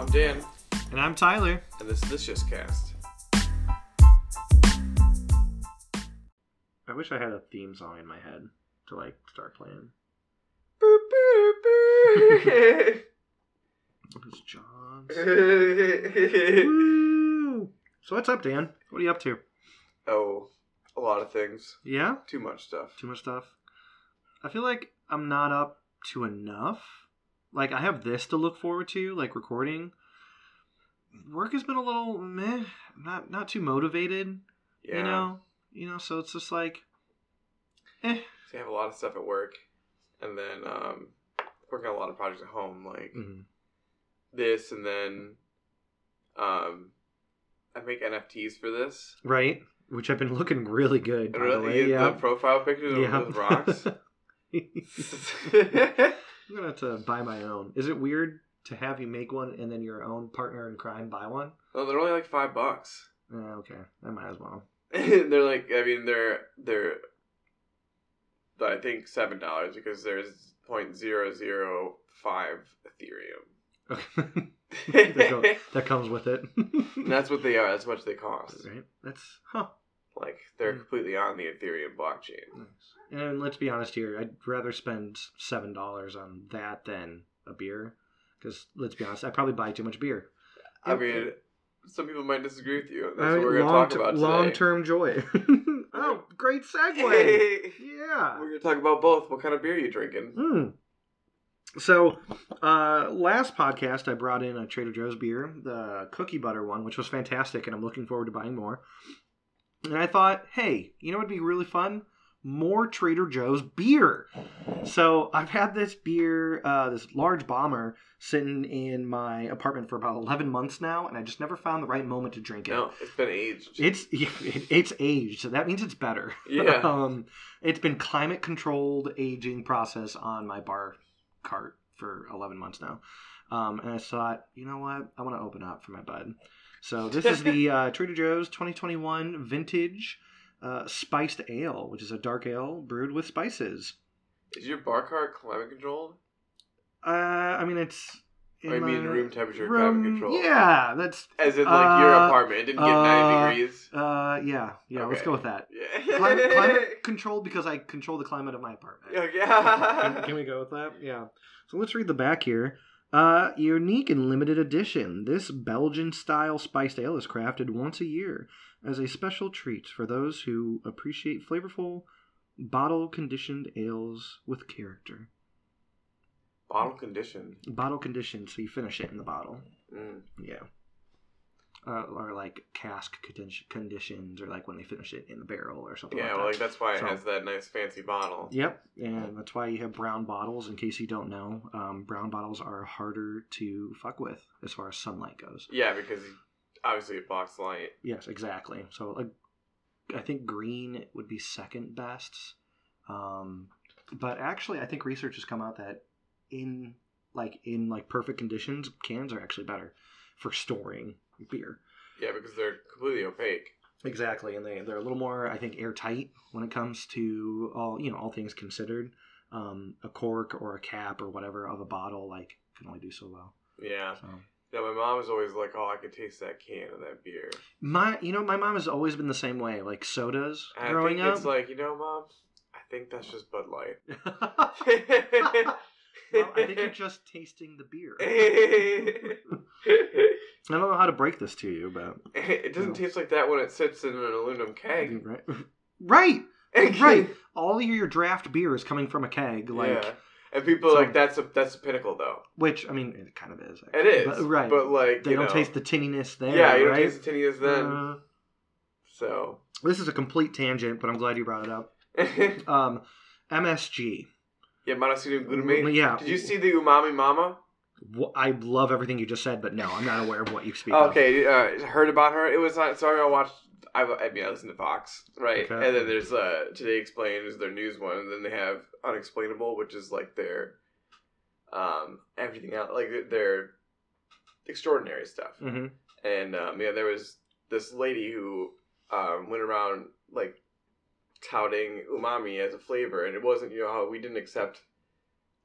I'm Dan, And I'm Tyler. and this is This Just Cast. I wish I had a theme song in my head to like start playing. It's John's. Woo! So what's up, Dan? What are you up to? oh, a lot of things. Yeah? Too much stuff. Too much stuff? I feel like I'm not up to enough. Like I have this to look forward to, like recording. Work has been a little meh, not not too motivated, Yeah. you know. You know, so it's just like eh. So I have a lot of stuff at work, and then um, working on a lot of projects at home, like Mhm. this, and then um, I make NFTs for this. Right? Which have been looking really good, by the Really, way. the Yeah. profile pictures Yeah. of with rocks. I'm gonna have to buy my own. Is it weird to have you make one and then your own partner in crime buy one? oh, they're only like five bucks. Uh, okay, I might as well. they're like, I mean, they're they're, I think seven dollars because there's point zero zero five Ethereum. Okay. that, go- that comes with it. And that's what they are. That's how much they cost. right. That's huh. Like they're Mm. completely on the Ethereum blockchain. Nice. And let's be honest here. I'd rather spend seven dollars on that than a beer. Because let's be honest, I probably buy too much beer. I mean, some people might disagree with you. That's I what we're going to talk about today. Long-term joy. oh, great segue. Hey, Yeah. we're going to talk about both. What kind of beer are you drinking? Hmm. So, uh, last podcast, I brought in a Trader Joe's beer, the cookie butter one, which was fantastic, and I'm looking forward to buying more. And I thought, hey, you know what would be really fun? More Trader Joe's beer. So, I've had this beer, uh, this large bomber, sitting in my apartment for about 11 months now, and I just never found the right moment to drink it. No, it's been aged. It's it's aged, so that means it's better. Yeah. um, it's been climate controlled aging process on my bar cart for 11 months now. Um, and I thought, you know what? I want to open up for my bud. So this is the uh, Trader Joe's 2021 vintage uh, spiced ale, which is a dark ale brewed with spices. Is your bar cart climate controlled? Uh, I mean, it's. Or you mean my room temperature room- climate control? Yeah, that's. As in, like, your Uh, apartment. It didn't get uh, 90 degrees? Uh, yeah, yeah. Let's go with that. Yeah. climate, climate controlled because I control the climate of my apartment. Yeah. can, can we go with that? Yeah. So let's read the back here. Uh, unique and limited edition. This Belgian style spiced ale is crafted once a year as a special treat for those who appreciate flavorful, bottle conditioned ales with character. Bottle conditioned. Bottle conditioned, so you finish it in the bottle. Mm. Yeah. Uh, or like cask conditions, or like when they finish it in the barrel or something Yeah, like well, that. like that's why it has that nice fancy bottle. Yep, and that's why you have brown bottles. In case you don't know, um, brown bottles are harder to fuck with as far as sunlight goes. Yeah, because obviously it blocks light. Yes, exactly. So, like, I think green would be second best. Um, but actually, I think research has come out that in like in like perfect conditions, cans are actually better for storing beer. Yeah, because they're completely opaque. Exactly, and they they're a little more, I think, airtight when it comes to all you know all things considered. Um, a cork or a cap or whatever of a bottle like can only do so well. Yeah. So Yeah, my mom was always like, "Oh, I could taste that can of that beer." my, you know, my mom has always been the same way. Like sodas And I growing think up. it's like, you know, mom, I think that's just Bud Light. well, I think you're just tasting the beer. I don't know how to break this to you, but it doesn't No. taste like that when it sits in an aluminum keg. right, right, right. All of your draft beer is coming from a keg, like yeah. And people are So- like, "That's a that's a pinnacle, though." which I mean, it kind of is. It is, but, right? But like, they you don't know, taste the tinniness there. Yeah, you don't right? taste the tinniness then. Uh, so, this is a complete tangent, but I'm glad you brought it up. Um, MSG. Yeah, monosodium glutamate. Yeah. Did you see the umami mama? Wh- I love everything you just said, but no, I'm not aware of what you speak Okay, uh, heard about her. It was on. Sorry, I watched. I, I mean, I listen to Vox, right? Okay. And then there's uh, Today Explained is their news one, and then they have Unexplainable, which is like their um everything else, like their extraordinary stuff. of. hmm And um, yeah, there was this lady who um, went around like touting umami as a flavor, and it wasn't you know we didn't accept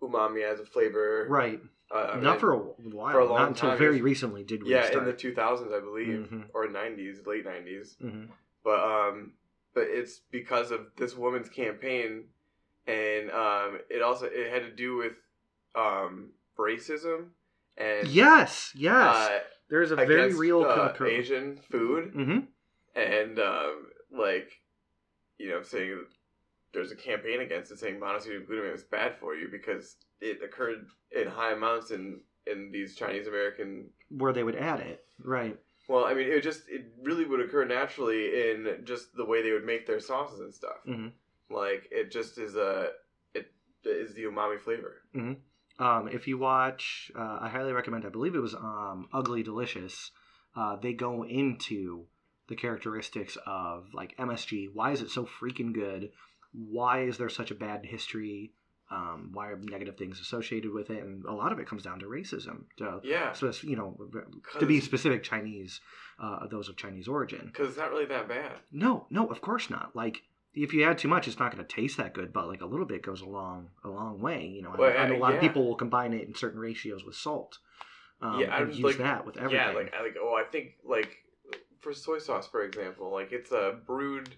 umami as a flavor. Right. Uh, Not for a while. for a long Not until time, very recently did we yeah, start. in the 2000s, I believe, Mhm. or 90s, late 90s. Mhm. But um, but it's because of this woman's campaign, and um, it also it had to do with um racism and Yes, yes. uh, There's a very real uh, Asian food, hmm and um, like you know saying there's a campaign against it saying monosodium glutamate is bad for you because it occurred in high amounts in in these Chinese American where they would add it. Right. Well, I mean, it just it really would occur naturally in just the way they would make their sauces and stuff. Mhm. Like it just is a it is the umami flavor. Um, if you watch, uh, I highly recommend. I believe it was um, Ugly Delicious. Uh, they go into the characteristics of like MSG. Why is it so freaking good? Why is there such a bad history? Um, why are negative things associated with it? And a lot of it comes down to racism. To, Yeah, so it's, you know, to be specific, Chinese, uh, those of Chinese origin. because it's not really that bad. No, no, of course not. Like if you add too much, it's not going to taste that good. But like a little bit goes a long, a long way. You know, and, Well, and a lot yeah. of people will combine it in certain ratios with salt. Um, Yeah, I'm use like- that with everything. Yeah, like like oh, I think like for soy sauce, for example, like it's a brewed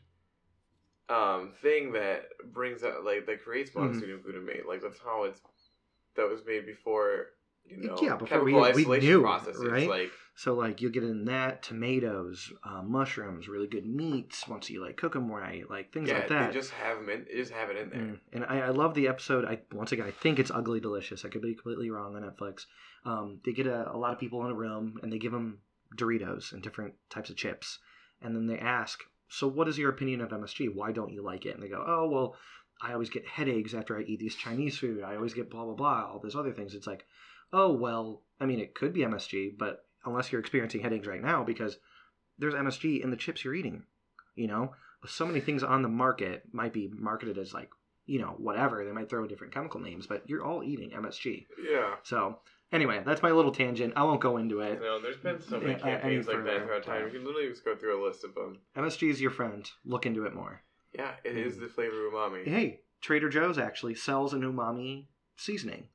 um thing that brings out like that creates monosodium glutamate. Like that's how it's that was made before. You know, Yeah, before we- chemical we isolation knew, processes. right? Like so like you get in that tomatoes, uh, mushrooms, really good meats once you like cook them right, like things yeah, like that. they just have them in, just have it in there. Mm. And I, I love the episode. I once again, I think it's Ugly Delicious. I could be completely wrong on Netflix. Um, they get a, a lot of people in a room and they give them Doritos and different types of chips, and then they ask, "So, what is your opinion of MSG? Why don't you like it?" And they go, "Oh, well, I always get headaches after I eat these Chinese food. I always get blah blah blah, all those other things." It's like, oh well, I mean, it could be MSG, but unless you're experiencing headaches right now, because there's MSG in the chips you're eating, you know so many things on the market might be marketed as like you know whatever they might throw different chemical names but you're all eating msg Yeah. so anyway that's my little tangent. I won't go into it. No, there's been so many Yeah, I- I campaigns need like that further, throughout time. You can literally just go through a list of them. msg is your friend. Look into it more. Yeah, it is Mm. the flavor of umami. hey trader joe's actually sells an umami seasoning.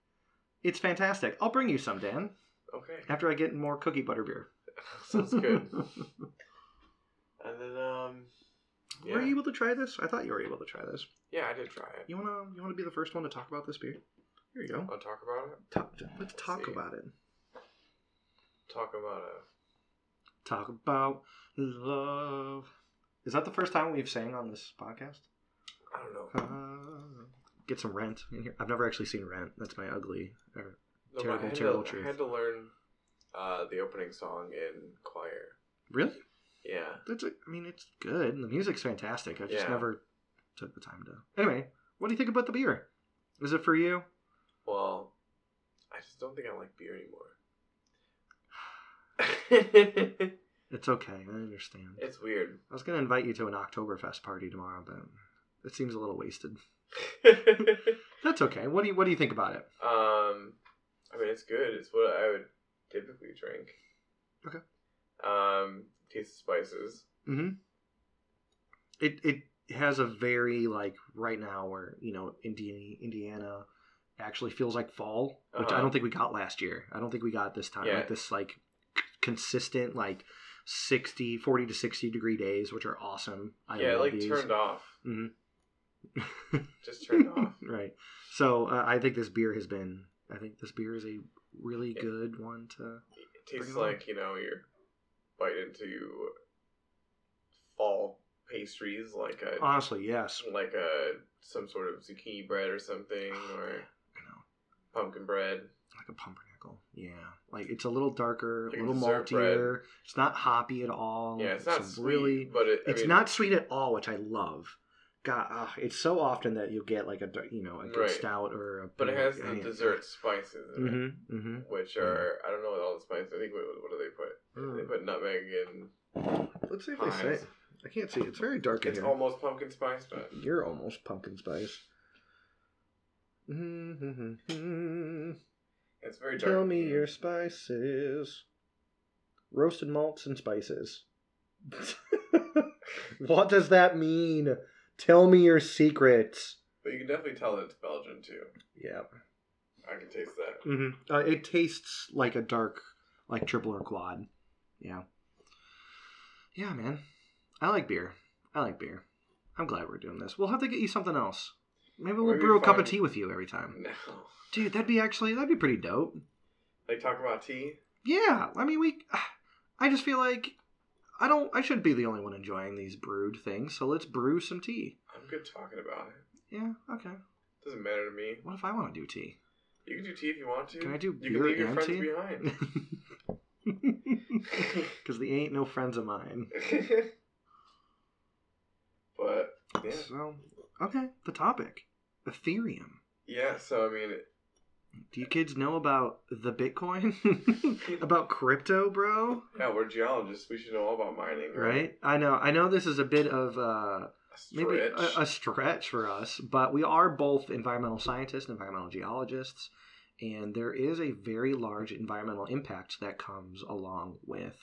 It's fantastic. I'll bring you some dan Okay, after i get more cookie butter beer. Sounds good. and then, um, yeah, were you able to try this? I thought you were able to try this. Yeah, I did try it. you want to you want to be the first one to talk about this beer here you go I'll talk about it. talk, let's talk see. about it Talk about it. talk about love. Is that the first time we've sang on this podcast? I don't know. Uh, get some Rent in here. I've never actually seen Rent. That's my ugly. Or, No, Terrible, terrible to, truth. I had to learn uh, the opening song in choir. really? Yeah. That's. A, I mean, it's good. The music's fantastic. I just Yeah. never took the time to. Anyway, what do you think about the beer? Is it for you? Well, I just don't think I like beer anymore. It's okay. I understand. it's weird. I was gonna invite you to an Oktoberfest party tomorrow, but it seems a little wasted. That's okay. What do you What do you think about it? Um, I mean, it's good. It's what I would typically drink. Okay. Um, taste of spices. Mm-hmm. It it has a very like right now where you know Indiana Indiana actually feels like fall, which I Uh-huh. don't think we got last year. I don't think we got this time. Yeah. Like this like c- consistent like 60 40 to 60 degree days which are awesome i yeah, like these. turned off. Mhm. Just turned off. right so uh, i think this beer has been i think this beer is a really Yeah. good one to It tastes it on. like you know you're biting into fall pastries, like a honestly yes like a some sort of zucchini bread or something, or i pumpkin bread. like a pumpernickel. Yeah, like it's a little darker, Like a a little maltier. It's not hoppy at all. Yeah, it's not sweet, really. but it, It's mean, not sweet at all, which I love. God, uh, it's so often that you get like a you know a good Right. stout or a. But it has the dessert spices in Mm-hmm. Mm-hmm. which are I don't know what all the spices. I think what, what do they put? They put nutmeg in. Let's see if they say. I can't see. It's very dark in It's almost pumpkin spice, but You're almost pumpkin spice. Mm-hmm. it's very dark. Tell me your spices. Roasted malts and spices. what does that mean? Tell me your secrets. But you can definitely tell that it's Belgian too. Yeah. I can taste that. Mm-hmm. Uh, it tastes like a dark, like triple or quad. Yeah. Yeah, man. I like beer. I like beer. I'm glad we're doing this. We'll have to get you something else. Maybe we'll brew a cup of tea with you every time. No. Dude, that'd be actually that'd be pretty dope. Like talk about tea. Yeah, I mean we. I just feel like I don't. I shouldn't be the only one enjoying these brewed things. So let's brew some tea. I'm good talking about it. Yeah. Okay. Doesn't matter to me. What if I want to do tea? You can do tea if you want to. Can I do You beer can leave your and friends tea? behind. Because they ain't no friends of mine. but yeah, So, okay, the topic Ethereum. yeah. So I mean, it- Do you kids know about the Bitcoin? about crypto, bro? yeah, we're geologists. We should know all about mining, Right? I know. I know this is a bit of uh, A maybe a, a stretch for us, but we are both environmental scientists, and environmental geologists, and there is a very large environmental impact that comes along with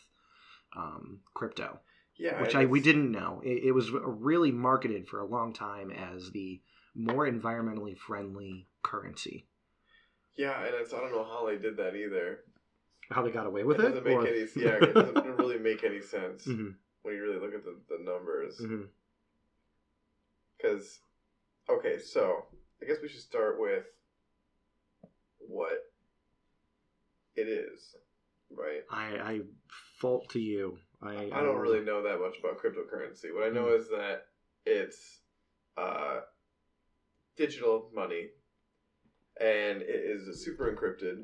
um, crypto. yeah, which I we didn't know. It, it was really marketed for a long time as the more environmentally friendly currency. Yeah, and it's I don't know how they did that either. How they got away with it it? doesn't make or- any yeah, it doesn't really make any sense Mhm, when you really look at the, the numbers. Because, okay, so I guess we should start with what it is, right? I, I fault to you. I, I don't really know that much about cryptocurrency. What I know Mm. is that it's uh, digital money, and it is super encrypted.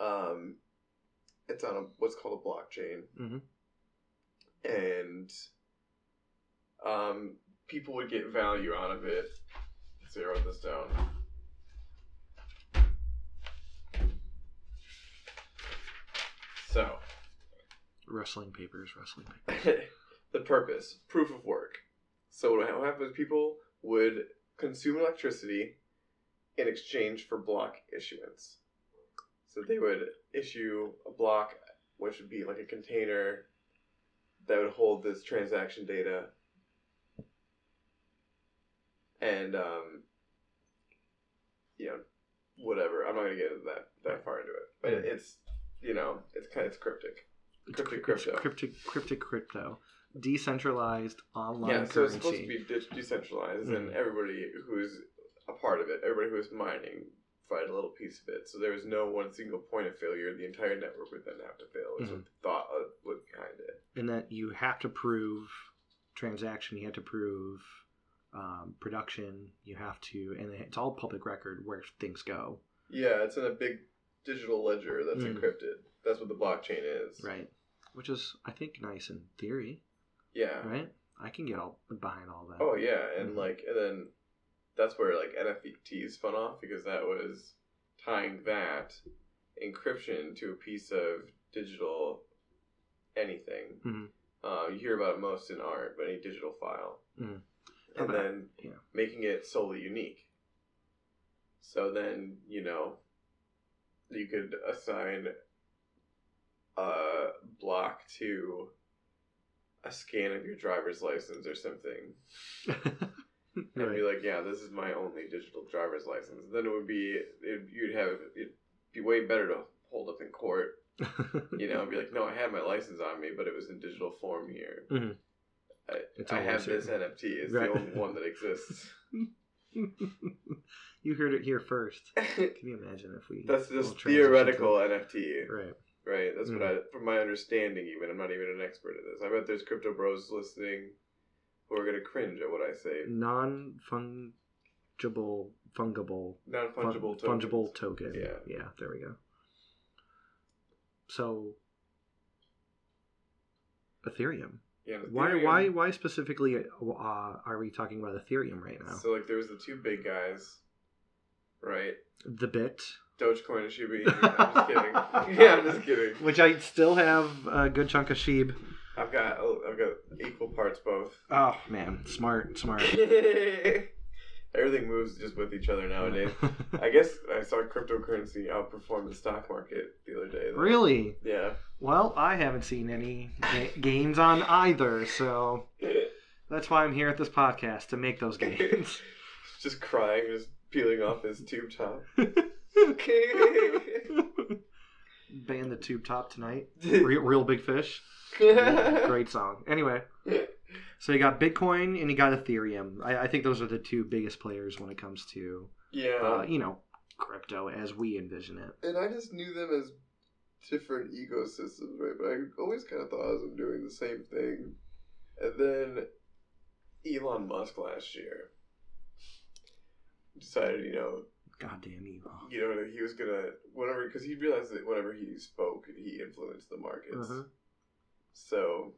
Um, it's on a what's called a blockchain, Mhm. and um, people would get value out of it. Let's see, I wrote this down. So, wrestling papers, wrestling papers. the purpose, proof of work. So what happens? People would consume electricity in exchange for block issuance. So they would issue a block, which would be like a container that would hold this transaction data, and um, you know, whatever. I'm not gonna get that that far into it, but it's you know, it's kind of it's cryptic. Cryptic crypto. Cryptic, cryptic crypto. Decentralized online Yeah, so it's supposed to be de- decentralized, and Mhm. everybody who's a part of it, everybody who's mining, find a little piece of it. So there was no one single point of failure. The entire network would then have to fail. Is what the thought was behind it. and that you have to prove transaction, you have to prove um, production, you have to, and it's all public record where things go. Yeah, it's in a big digital ledger that's Mhm. encrypted. That's what the blockchain is. Right. Which is, I think, nice in theory, Yeah. right? I can get all behind all that. Oh yeah, and Mhm. like, and then that's where like NFTs spun off because that was tying that encryption to a piece of digital anything. Mhm. Uh, you hear about it most in art, but any digital file, Mhm. and Okay, then yeah. making it solely unique. So then you know you could assign a block to a scan of your driver's license or something and be like, yeah, this is my only digital driver's license. Then it would be, it, you'd have, it'd be way better to hold up in court, you know, and be like, no, I had my license on me, but it was in digital form here. Mhm. I, I have this. NFT. It's Right. the only one that exists. you heard it here first. Can you imagine if we? That's just theoretical NFT, Right. Right? That's what Mhm. I, from my understanding, even. I'm not even an expert at this. I bet there's crypto bros listening who are going to cringe at what I say. Non fungible, fungible, Non fun- fungible fungible token. Yeah. Yeah. There we go. So, Ethereum. Yeah, Why? Why? Why specifically uh, are we talking about Ethereum right now? So like there was the two big guys, right? the bit, Dogecoin and Shiba Inu. I'm just kidding. Yeah, I'm just kidding. which I still have a good chunk of sheep. I've got oh, I've got equal parts both. Oh man, smart, smart. Everything moves just with each other nowadays. I guess I saw cryptocurrency outperform the stock market the other day. though. really? Yeah. Well, I haven't seen any ga- gains on either, so that's why I'm here at this podcast to make those gains. just crying, just peeling off his tube top. Ban the tube top tonight. Real, Reel Big Fish. Great song. Anyway, so you got Bitcoin and you got Ethereum. I, I think those are the two biggest players when it comes to, Yeah. uh, you know, crypto as we envision it. and I just knew them as different ecosystems, right? But I always kind of thought I was doing the same thing. And then Elon Musk last year decided, you know, Goddamn evil. you know, he was gonna whenever because he realized that whenever he spoke, he influenced the markets. Uh-huh. So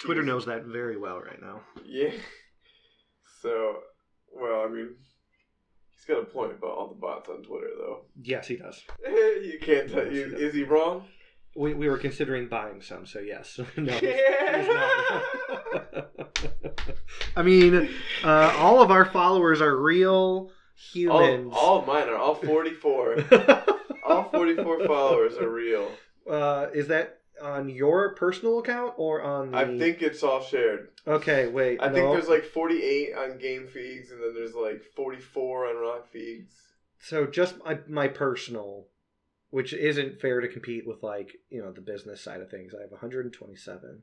Twitter was- knows that very well right now. Yeah. So, well, I mean, he's got a point about all the bots on Twitter, though. Yes, he does. you can't tell. Yes, he You, is he wrong? We, we were considering buying some, so yes. no, he's- Yeah. he's. I mean, uh, all of our followers are real humans. all mine are all forty-four. all forty-four followers are real. uh, is that on your personal account or on the? I think it's all shared. Okay, wait. I think there's like forty-eight on Game Feeds, and then there's like forty-four on Rock Feegz. So just my, my personal, which isn't fair to compete with like you know the business side of things. I have 127.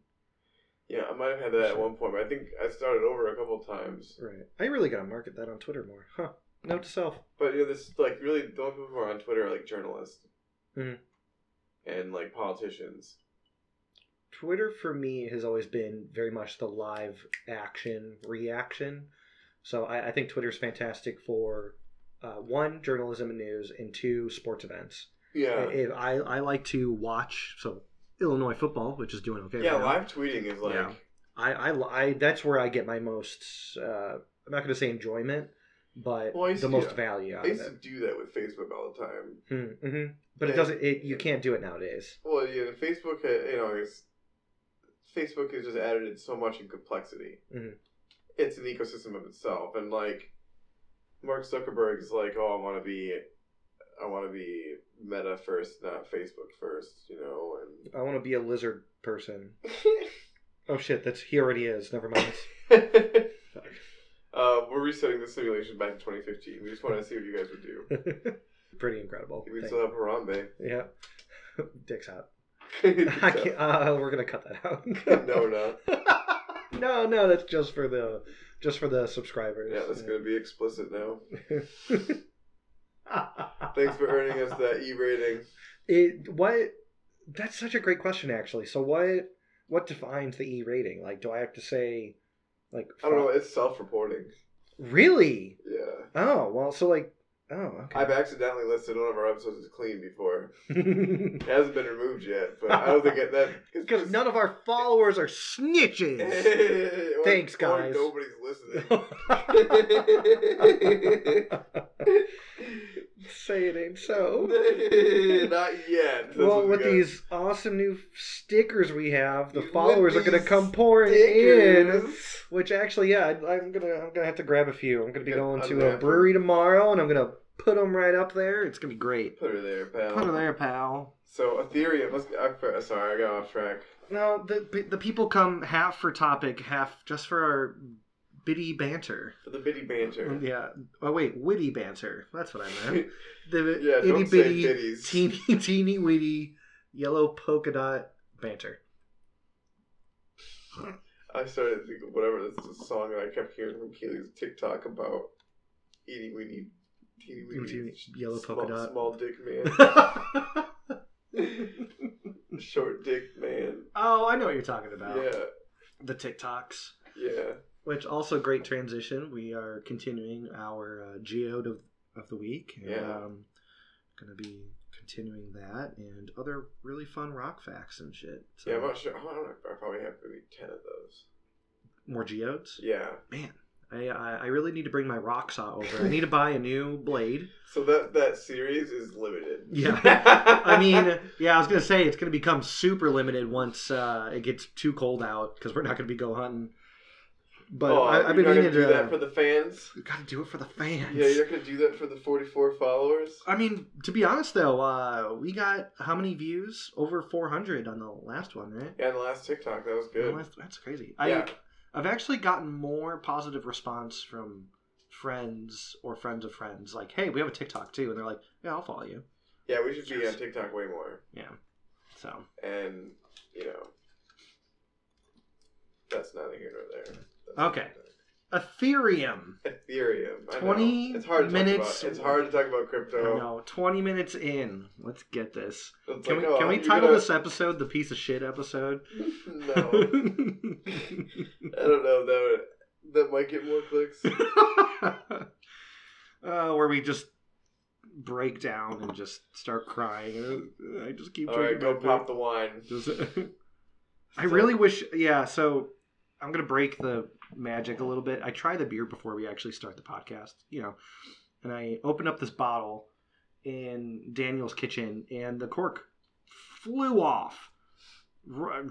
Yeah, I might have had that at one point, but I think I started over a couple times. Right. I really gotta market that on Twitter more. Huh. Note to self. But you know, this is like really the only people who are on Twitter are like journalists Mhm. and like politicians. Twitter for me has always been very much the live action reaction. So I, I think Twitter's fantastic for uh, one journalism and news, and two sports events. Yeah, If I I like to watch so Illinois football, which is doing okay. yeah. right now. Live tweeting is like Yeah. I, I, I that's where I get my most. Uh, I'm not going to say enjoyment, but Well, the most value out I of used to do that with Facebook all the time. Mm-hmm. But it doesn't. It, you can't do it nowadays. Well, yeah, Facebook, uh, you know, Facebook has just added so much in complexity. Mhm. It's an ecosystem of itself, and like Mark Zuckerberg is like, oh, I want to be, I want to be Meta first, not Facebook first, you know, and. I want to be a lizard person. Oh shit! That's he already is. Never mind. resetting the simulation back to 2015. We just wanted to see what you guys would do. Pretty incredible. We still have Harambe. yeah. Dick's out. I can't, uh, we're gonna cut that out. no, we're not. no, no, that's just for the just for the subscribers. Yeah, that's going to be explicit now. Thanks for earning us that E rating. It what? That's such a great question, actually. So what? What defines the E rating? Like, do I have to say, like, I don't know. It's self-reporting. Really? Yeah, Oh well, so like, oh, okay. I've accidentally listed one of our episodes as clean before. It hasn't been removed yet, but I don't think it, that Because none of our followers are snitches. Or- Thanks, guys. nobody's listening. Say it ain't so. Not yet. This Well, with good. these awesome new stickers we have, the With followers are going to come pouring in. Which actually, yeah, I- I'm gonna I'm gonna have to grab a few. I'm gonna be Good. going I'm to a to- brewery tomorrow, and I'm gonna put them right up there. It's gonna be great. Put her there, pal. Put her there, pal. So Ethereum. Let's. I, sorry, I got off track. No, the the people come half for topic, half just for our bitty banter. For the bitty banter. Mm, yeah. Oh wait, witty banter. That's what I meant. The Yeah, itty bitty bitties. teeny teeny weedy, yellow polka dot banter. I started to think of whatever this is a song that I kept hearing from Keely's TikTok about eating weeny teeny weeny yellow small, polka dot. small dick man, short dick man. oh, I know what you're talking about. Yeah, The TikToks. yeah. Which also great transition. We are continuing our uh, geode of, of the week. And, Yeah. Um, going to be continuing that and other really fun rock facts and shit. So, Yeah, I'm not sure. I don't know. I probably have maybe ten of those. more geodes. Yeah. Man, I, I I really need to bring my rock saw over. I need to buy a new blade. So that that series is limited. Yeah. I mean, yeah, I was gonna say it's gonna become super limited once uh, it gets too cold out because we're not gonna be go hunting. But oh, I, I've been meaning do to. that for the fans. we gotta do it for the fans. Yeah, you're gonna do that for the 44 followers. I mean, to be honest though, uh, we got how many views? Over 400 on the last one, right? Yeah, the last TikTok, that was good. That's, that's crazy. Yeah. I I've actually gotten more positive response from friends or friends of friends like, "Hey, we have a TikTok too," and they're like, "Yeah, I'll follow you." Yeah, we should be Yes. on TikTok way more. Yeah. So And, you know, that's neither here nor there. Okay. Ethereum. Ethereum. I know. 20 It's hard to minutes- Talk about. It's hard to talk about crypto. No, Twenty minutes in. Let's get this. It's Can like, we oh, can we you're title gonna- this episode the piece of shit episode? no. I don't know. That would, that might get more clicks. uh, where we just break down and just start crying. I just keep All right, drinking go my pop the wine. Just- I really wish. Yeah, so I'm gonna break the magic a little bit. I try the beer before we actually start the podcast, you know, and I opened up this bottle in Daniel's kitchen, and the cork flew off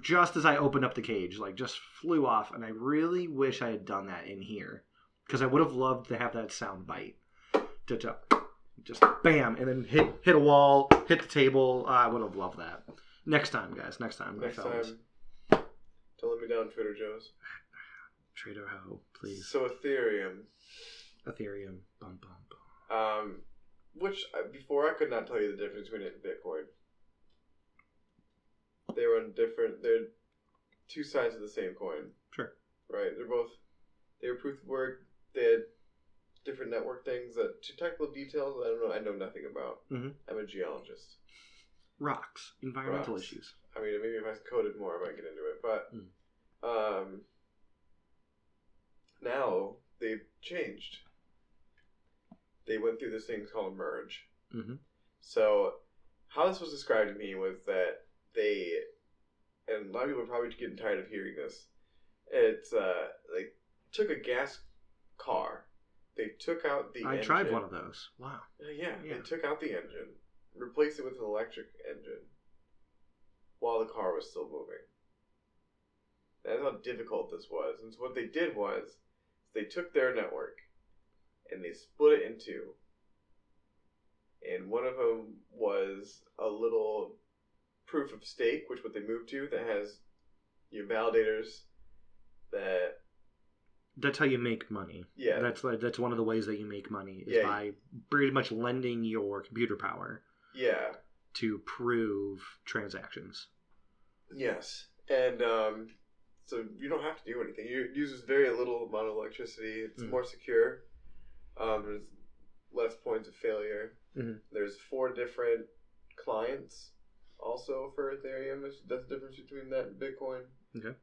just as I opened up the cage, like just flew off. And I really wish I had done that in here because I would have loved to have that sound bite. Just bam, and then hit hit a wall, hit the table. I would have loved that. Next time, guys. Next time, Next fellas. time, don't let me down, Twitter Joes. Trader Ho, please. So Ethereum, Ethereum. Bum bum bum. um, which uh, before I could not tell you the difference between it and Bitcoin. They were on different. They're two sides of the same coin. Sure. Right. They're both. They were proof of work. They had different network things that to technical details I don't know. I know nothing about. Mhm. I'm a geologist. Rocks. Environmental Rocks. issues. I mean, maybe if I coded more, I might get into it. But Mm. um, now they've changed. They went through this thing called a merge. Mm-hmm. So, how this was described to me was that they, and a lot of people are probably getting tired of hearing this. It's uh, like took a gas car, they took out the. I engine. tried one of those. Wow. Uh, yeah, Yeah. they took out the engine, replaced it with an electric engine, while the car was still moving. That's how difficult this was. And so what they did was, they took their network, and they split it in two. And one of them was a little proof of stake, which what they moved to that has your validators that That's how you make money. yeah That's like that's one of the ways that you make money is Yeah. by pretty much lending your computer power yeah to prove transactions. Yes, and um, so you don't have to do anything. It uses very little amount of electricity. It's Mm. more secure. Um, there's less points of failure. Mhm. There's four different clients also for Ethereum. That's the difference between that and Bitcoin. Okay.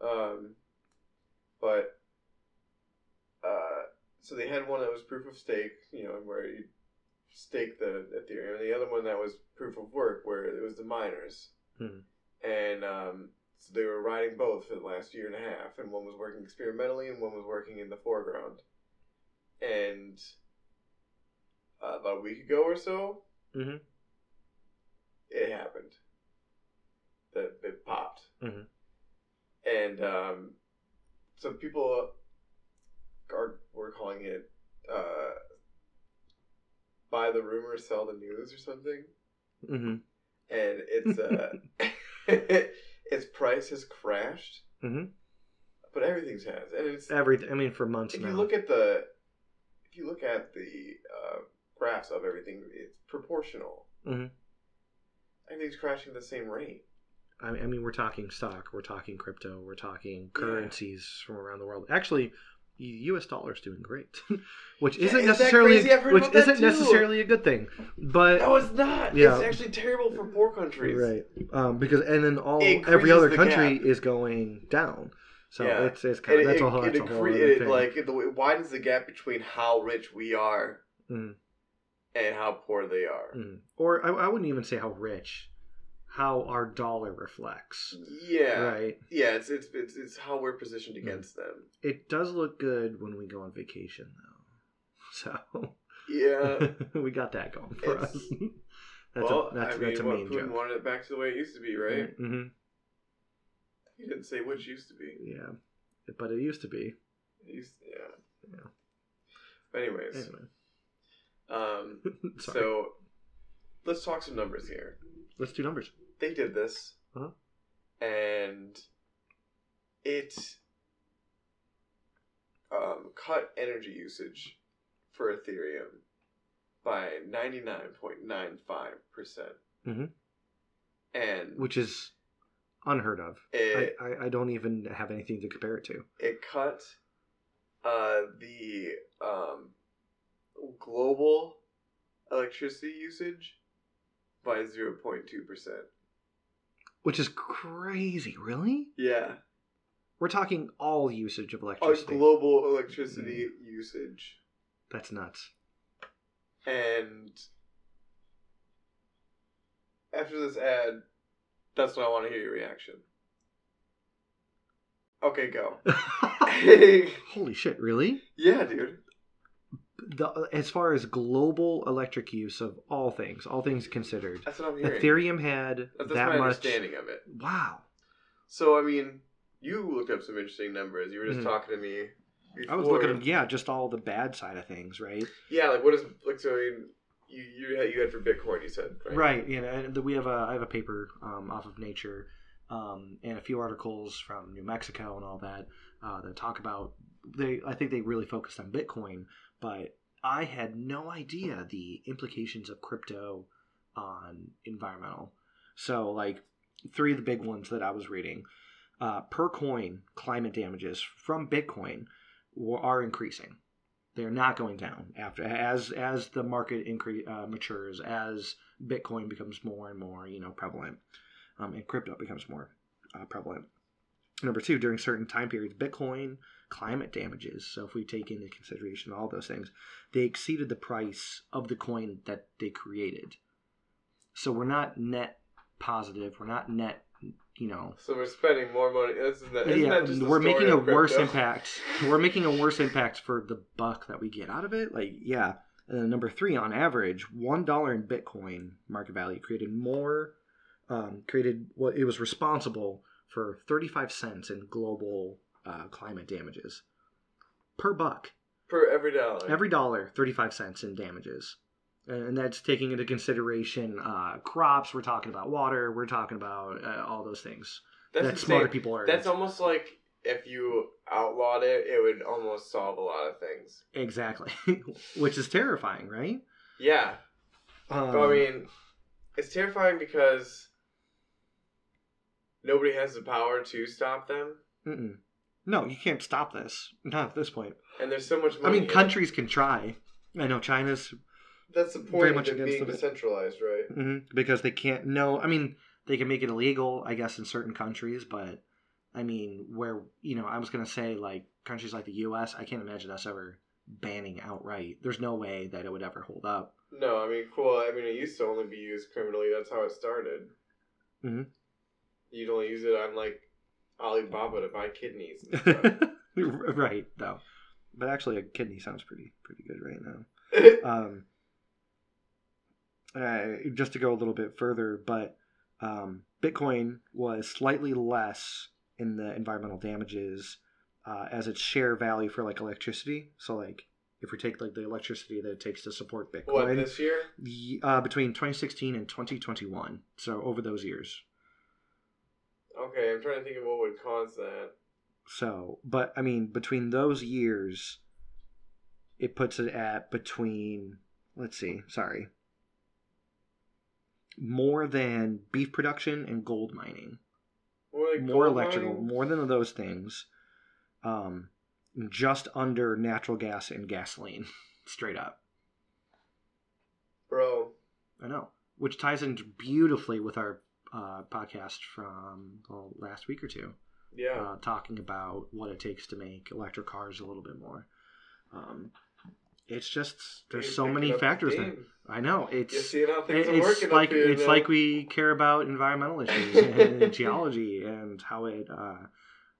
Um, but uh, so they had one that was proof of stake, you know, where you stake the Ethereum, and the other one that was proof of work, where it was the miners. Hmm. And um, so they were riding both for the last year and a half, and one was working experimentally, and one was working in the foreground. And uh, about a week ago or so, Mhm. it happened. That it popped, Mhm. and um, so people are were calling it uh, "buy the rumor, sell the news" or something. Mm-hmm. and it's uh, its price has crashed, Mhm. but everything's has, and it's Everything. I mean, for months if now. you look at the if you look at the uh, graphs of everything, it's proportional. Mhm. Everything's crashing at the same rate. I mean, I mean, we're talking stock, we're talking crypto, we're talking currencies from around the world. Actually, U.S. dollar's doing great, which Yeah, isn't necessarily? Which isn't necessarily a good thing. But No, it's not. Yeah. It's actually terrible for poor countries. right, um, because and then all every other country gap. is going down. So Yeah. it's it's kind of that's it, a whole, it, that's a whole it, thing. like it, it widens the gap between how rich we are Mhm. and how poor they are. Mhm. Or I, I wouldn't even say how rich, how our dollar reflects. Yeah, Right. yeah. It's, it's it's it's how we're positioned Mm. against them. It does look good when we go on vacation, though. So Yeah. we got that going for It's- us. that's well, a that's, I mean, that's a Putin joke. wanted it back to the way it used to be, right? Mm-hmm. He didn't say which used to be. Yeah, but it used to be. It used, yeah. Yeah. But anyways, Anyway, um, sorry. so let's talk some numbers here. let's do numbers. They did this, Uh-huh. and it um, cut energy usage for Ethereum by 99.95%. Mhm. And which is unheard of. I, I, I don't even have anything to compare it to. it cut uh, the um, global electricity usage by 0.2%. Which is crazy, really? Yeah. We're talking all usage of Our electricity. global electricity usage. That's nuts. And after this ad, that's when I want to hear your reaction. Okay, go. Holy shit, really? yeah, dude. The, as far as global electric use of all things, all things considered, That's what I'm hearing. Ethereum had That's, that's that my much. understanding of it. Wow. So, I mean, you looked up some interesting numbers. You were just Mhm. talking to me. I was looking at yeah, just all the bad side of things, right? Yeah, like what is like? So, I mean, you you had, you had for Bitcoin, you said, right? Right. You know, and we have a I have a paper um, off of Nature um, and a few articles from New Mexico and all that uh, that talk about they. I think they really focused on Bitcoin, but I had no idea the implications of crypto on environmental. So, like three of the big ones that I was reading uh, per coin, climate damages from Bitcoin are increasing. They're not going down after as as the market increase uh, matures as Bitcoin becomes more and more you know prevalent, um, and crypto becomes more uh, prevalent. Number two, during certain time periods, Bitcoin climate damages. So if we take into consideration all those things, they exceeded the price of the coin that they created. So we're not net positive. We're not net, you know. So we're spending more money. Isn't that, isn't yeah, that just we're making a worse impact. We're making a worse impact for the buck that we get out of it. Like, yeah. And then number three, on average, one dollar in Bitcoin market value created more, um, created what it was responsible for thirty-five cents in global uh, climate damages per buck. per every dollar. Every dollar, thirty-five cents in damages, and that's taking into consideration uh, crops. We're talking about water. We're talking about uh, all those things that's that smarter people are. That's almost like if you outlawed it, it would almost solve a lot of things. Exactly, which is terrifying, right? Yeah, Um, but I mean, it's terrifying because nobody has the power to stop them, mm-mm. no, you can't stop this. Not at this point. and there's so much I mean, it. countries can try. I know China's That's the very point much of against being decentralized, right? mhm, because they can't. No, I mean they can make it illegal, I guess, in certain countries, but I mean, where you know, I was gonna say like countries like the U.S. I can't imagine us ever banning outright. There's no way that it would ever hold up. No, I mean, cool. I mean, it used to only be used criminally. That's how it started. Mhm. You'd only use it on like Alibaba to buy kidneys. Right, though. But actually, a kidney sounds pretty pretty good right now. um, uh, just to go a little bit further, but um, Bitcoin was slightly less in the environmental damages uh, as its share value for like electricity. So like if we take like the electricity that it takes to support what Bitcoin, this year? uh, between 2016 and 2021. So over those years. Okay, I'm trying to think of what would cause that. So, but I mean, between those years, it puts it at between, let's see, sorry, more than beef production and gold mining, More, like more gold electrical, mines? more than those things, um, just under natural gas and gasoline, straight up. Bro, I know, which ties in beautifully with our uh, podcast from well, last week or two. yeah. uh, talking about what it takes to make electric cars a little bit more. Um, it's just there's so many factors there. I know You it's see how things it- are it's working like here it's like we care about environmental issues and geology and how it uh,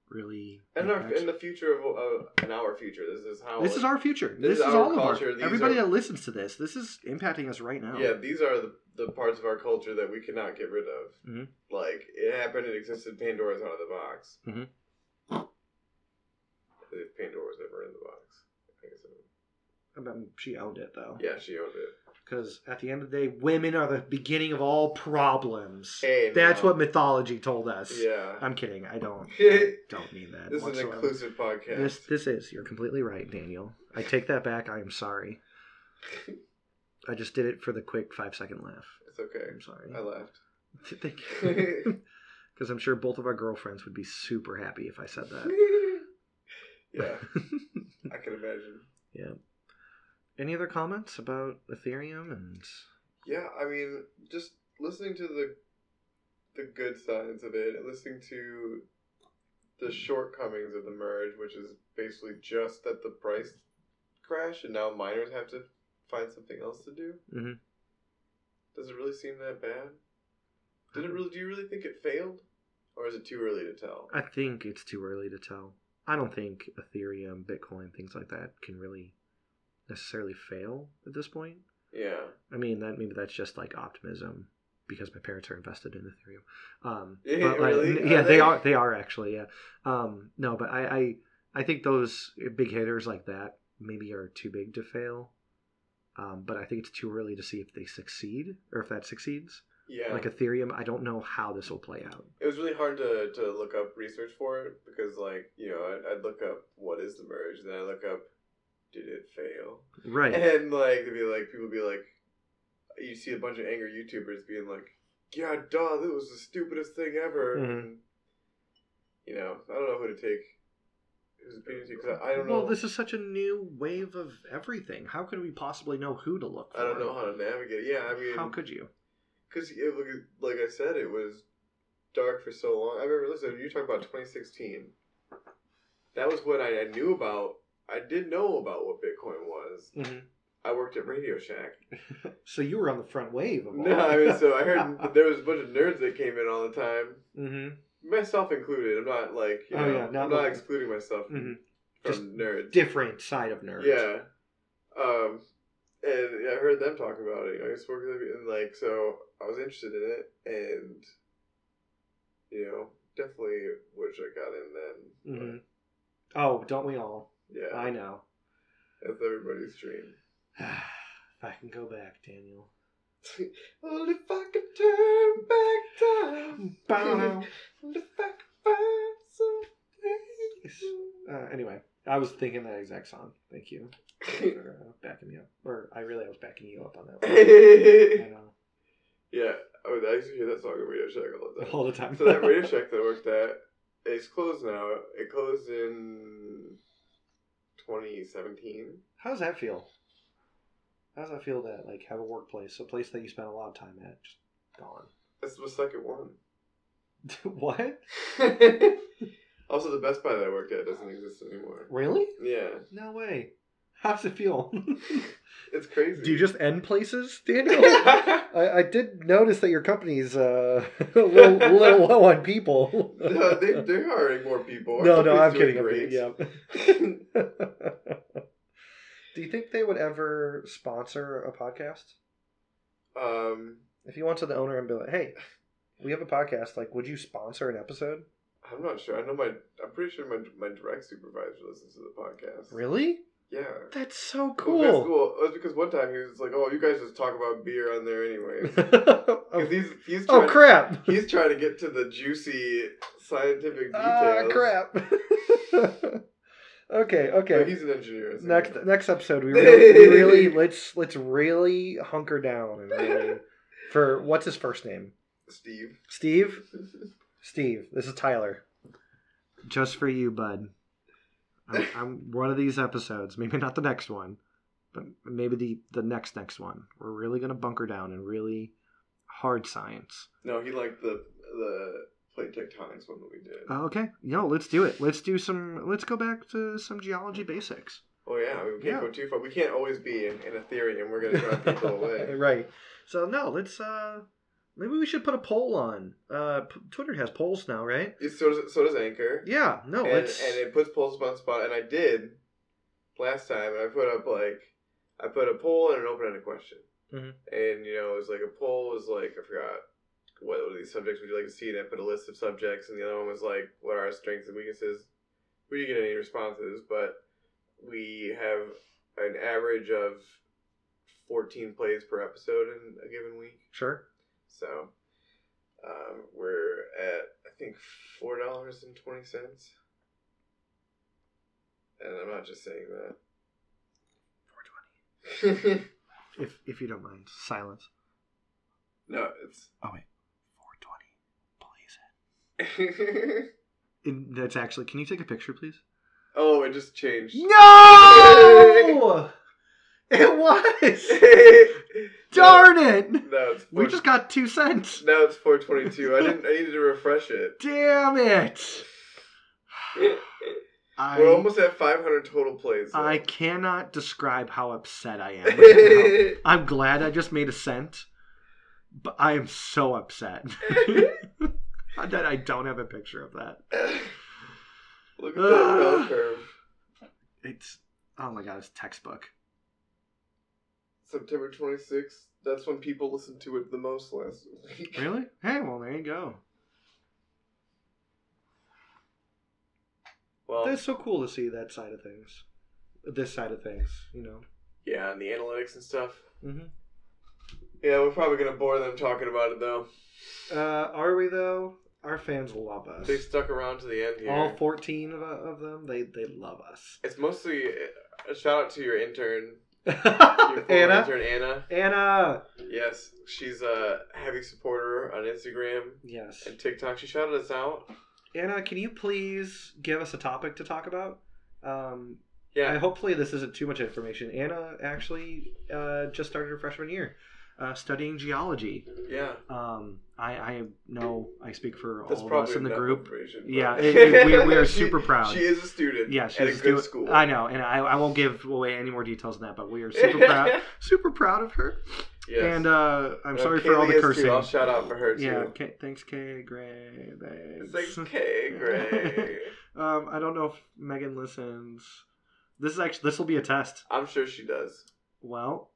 really. And our, in the future of uh, in our future, this is how. this is our future. this This, is is, our all culture. of These. Everybody are- that listens to this, this is impacting us right now. Yeah, these are the, the parts of our culture that we cannot get rid of. Mhm. Like it happened, it existed. Pandora's out of the box. Mhm. If Pandora's ever in the box, I guess. It, I mean, she owned it though. yeah, she owned it. Because at the end of the day, women are the beginning of all problems. Hey, That's now. what mythology told us. Yeah, I'm kidding. I don't. I don't mean that. this is an inclusive podcast. This this is. You're completely right, Daniel. I take that back. I am sorry. I just did it for the quick five second laugh. It's okay. I'm sorry. I laughed. Thank you. Because I'm sure both of our girlfriends would be super happy if I said that. yeah, I can imagine. yeah. Any other comments about Ethereum and Yeah, I mean, just listening to the the good sides of it, and listening to the shortcomings of the merge, which is basically just that the price crashed, and now miners have to find something else to do. Mhm. Does it really seem that bad? Did it really? Do you really think it failed, or is it too early to tell? I think it's too early to tell. I don't think Ethereum, Bitcoin, things like that can really necessarily fail at this point. Yeah, I mean, that maybe that's just like optimism because my parents are invested in Ethereum. Um, Yeah, but, like, really? Are yeah, they they? are. They are actually. Yeah. Um, no, but I, I, I think those big hitters like that maybe are too big to fail. Um, but I think it's too early to see if they succeed or if that succeeds. yeah. Like Ethereum, I don't know how this will play out. It was really hard to, to look up research for it because, like, you know, I'd, I'd look up what is the merge, then I look up did it fail, Right. and like to be like people be like, you see a bunch of angry YouTubers being like, yeah, duh, that was the stupidest thing ever. Mhm. And, you know, I don't know who to take because I, I don't know. Well, this is such a new wave of everything. How could we possibly know who to look for? I don't know how to navigate. Yeah, I mean, How could you? Because, like I said, it was dark for so long. I remember, listen, you talk about 2016. That was when I, I knew about, I did know about what Bitcoin was. Mhm. I worked at Radio Shack. So you were on the front wave. No, I mean, so I heard there was a bunch of nerds that came in all the time, mm-hmm. Myself included. I'm not like, you Oh, know, yeah, not I'm not excluding myself from, Mhm. from Just nerds. different side of nerds. Yeah. Um, and I heard them talk about it. I used to them, and like, so I was interested in it, and you know, definitely wish I got in then. hmm Oh, don't we all? Yeah, I know. that's everybody's dream. if I can go back, Daniel. Well, if I could turn back time, Bow. and if I could find some place. Uh, anyway, I was thinking that exact song. Thank you for uh, backing me up. Or I really I was backing you up on that one. I know. yeah, I, would, I used to hear that song on Radio Shack all the time. All the time. So that Radio Shack that I worked at, it's closed now. It closed in 2017. How does that feel? How does that feel to like have a workplace, a place that you spend a lot of time at, just gone? That's the second one. what? also, the Best Buy that I worked at doesn't exist anymore. Really? Yeah, No way. How does it feel? it's crazy. Do you just end places, Daniel? I, I did notice that your company's uh, a little, little low on people. no, they, they're hiring more people. Our no, no, I'm kidding. doing I'm kidding. Yeah. Do you think they would ever sponsor a podcast? Um, If you went to the owner and be like, "Hey, we have a podcast. Like, would you sponsor an episode?" I'm not sure. I know my. I'm pretty sure my my direct supervisor listens to the podcast. Really? Yeah. That's so Well, cool. that's cool. It was because one time he was like, "Oh, you guys just talk about beer on there anyways." 'Cause oh, he's he's oh, crap! He's trying to get to the juicy scientific details. Ah, details. crap. okay, So okay. he's an engineer. so- next next episode, we really, we really let's let's really hunker down and really for what's his first name? Steve. Steve. Steve, this is Tyler. Just for you, bud. I'm, I'm one of these episodes, maybe not the next one, but maybe the the next next one. We're really gonna bunker down and really hard science. No, he liked the the tectonics one that we did. Uh, okay, yo, let's do it. Let's do some. Let's go back to some geology basics. oh yeah, we can't yeah. go too far. We can't always be in, in and We're gonna drive people away. right. So no, let's. uh Maybe we should put a poll on. Uh P- Twitter has polls now, right? It's- So does so does Anchor. Yeah. No, and, let's. and it puts polls on spot. And I did last time, and I put up like I put a poll and an open-ended question. Mhm. And you know, it was like a poll was like I forgot what were these subjects would you like to see, and I put a list of subjects, and the other one was like what are our strengths and weaknesses. We didn't get any responses, but we have an average of fourteen plays per episode in a given week. Sure. So um, we're at I think four dollars and twenty cents, and I'm not just saying that. If if you don't mind, silence. no, it's. Oh wait, four twenty. Please. And that's actually. Can you take a picture, please? oh, it just changed. No. it was. Darn it. No, it's We four- just got two cents. Now it's 422. I didn't. I needed to refresh it. Damn it. I, We're almost at 500 total plays. though. I cannot describe how upset I am. Right now. I'm glad I just made a cent, but I am so upset that I don't have a picture of that. Look at that bell curve. It's oh my god, it's textbook. September 26th. That's when people listened to it the most last week. Really? Hey, well there you go. Well, That's so cool to see that side of things. This side of things, you know. yeah, and the analytics and stuff. hmm Yeah, we're probably gonna bore them talking about it though. Uh, are we though? Our fans love us. They stuck around to the end here. All 14 of, of them, they they love us. It's mostly a shout out to your intern, your Anna, intern Anna. Anna. Yes, she's a heavy supporter on Instagram Yes, and TikTok. She shouted us out. Anna, can you please give us a topic to talk about? Um, Yeah, I, hopefully this isn't too much information. Anna actually uh, just started her freshman year, uh, studying geology. yeah. Um, I, I know I speak for That's all of us in the group. Yeah, it- it- we are- we are super proud. She is a student. Yeah, at she's a good doing- school. I know, and I, I won't give away any more details than that, but we are super proud, super proud of her. yes. And uh, I'm Uh, sorry for all the cursing. Too. I'll shout out for her too. yeah, K- thanks, Kay Gray. Thanks. Thanks, Kay Gray. um, I don't know if Megan listens. This is actually this will be a test. I'm sure she does. Well,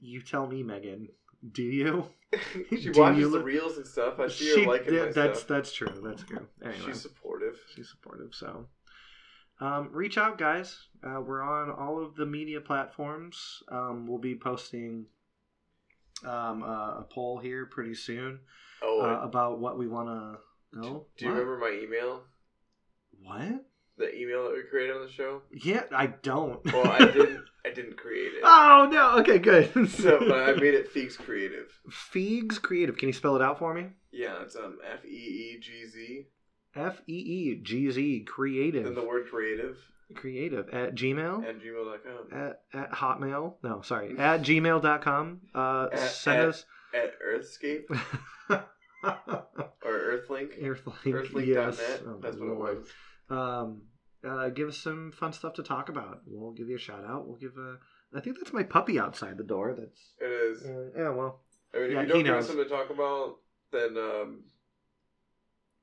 you tell me, Megan. Do you? she Do watches you the reels and stuff. I see her liking yeah, my that's stuff. that's true. That's true. Anyway, She's supportive. she's supportive. So, um, reach out, guys. Uh, we're on all of the media platforms. Um, we'll be posting um, uh, a poll here pretty soon Oh, uh, about what we want to know. do you What? remember my email? What? The email that we created on the show? Yeah, I don't. Well, I didn't. I didn't create it. oh no. Okay, good. So, but I made it Feegz Creative. Feegz Creative. Can you spell it out for me? Yeah, it's um F E E G Z. F E E G Z Creative. Then the word creative Creative at Gmail. at gmail.com. at, at hotmail no sorry at gmail.com uh At- send at- us At Earthscape or Earthlink. Earthlink, Earthlink.net. yes. Oh, That's what it was. um uh give us some fun stuff to talk about. We'll give you a shout out. We'll give a i think that's my puppy outside the door that's It is. uh, yeah well I mean, if you don't give us something to talk about, then um,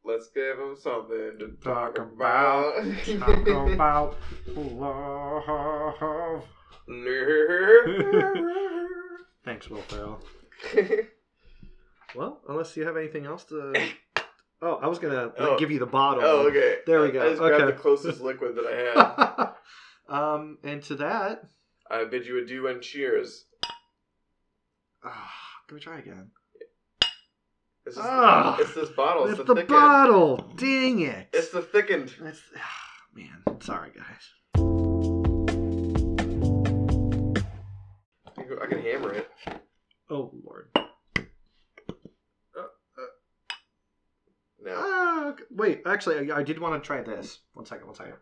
let's give him something to talk, Talk about. talk about love. Thanks will ferrell. Well unless you have anything else to oh i was gonna like, Oh. give you the bottle oh, okay. There we go. I just grabbed the closest liquid that I had. um, and to that, I bid you adieu and cheers. ah, can we try again? It's, just, Ah. it's this bottle. It's, It's the, the bottle. Dang it! It's the thickened. It's, ah, man, sorry guys. I can hammer it. Oh lord. No. Ah, okay. wait. Actually, I, I did want to try this. One second. One second.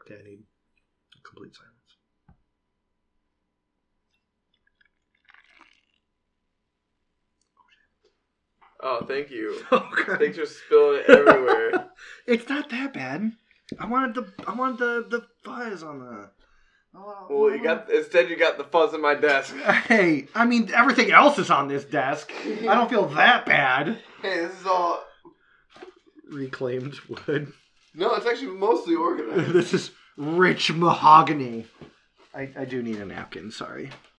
Okay, I need complete silence. Oh, thank you. Okay. Thanks for spilling it everywhere. It's not that bad. I wanted the I wanted the the fuzz on the. Oh, well, you got instead you got the fuzz in my desk. Hey, I mean everything else is on this desk. I don't feel that bad. Hey, this is all. Reclaimed wood. No, it's actually mostly organized. this is rich mahogany. I, I do need a napkin. Sorry.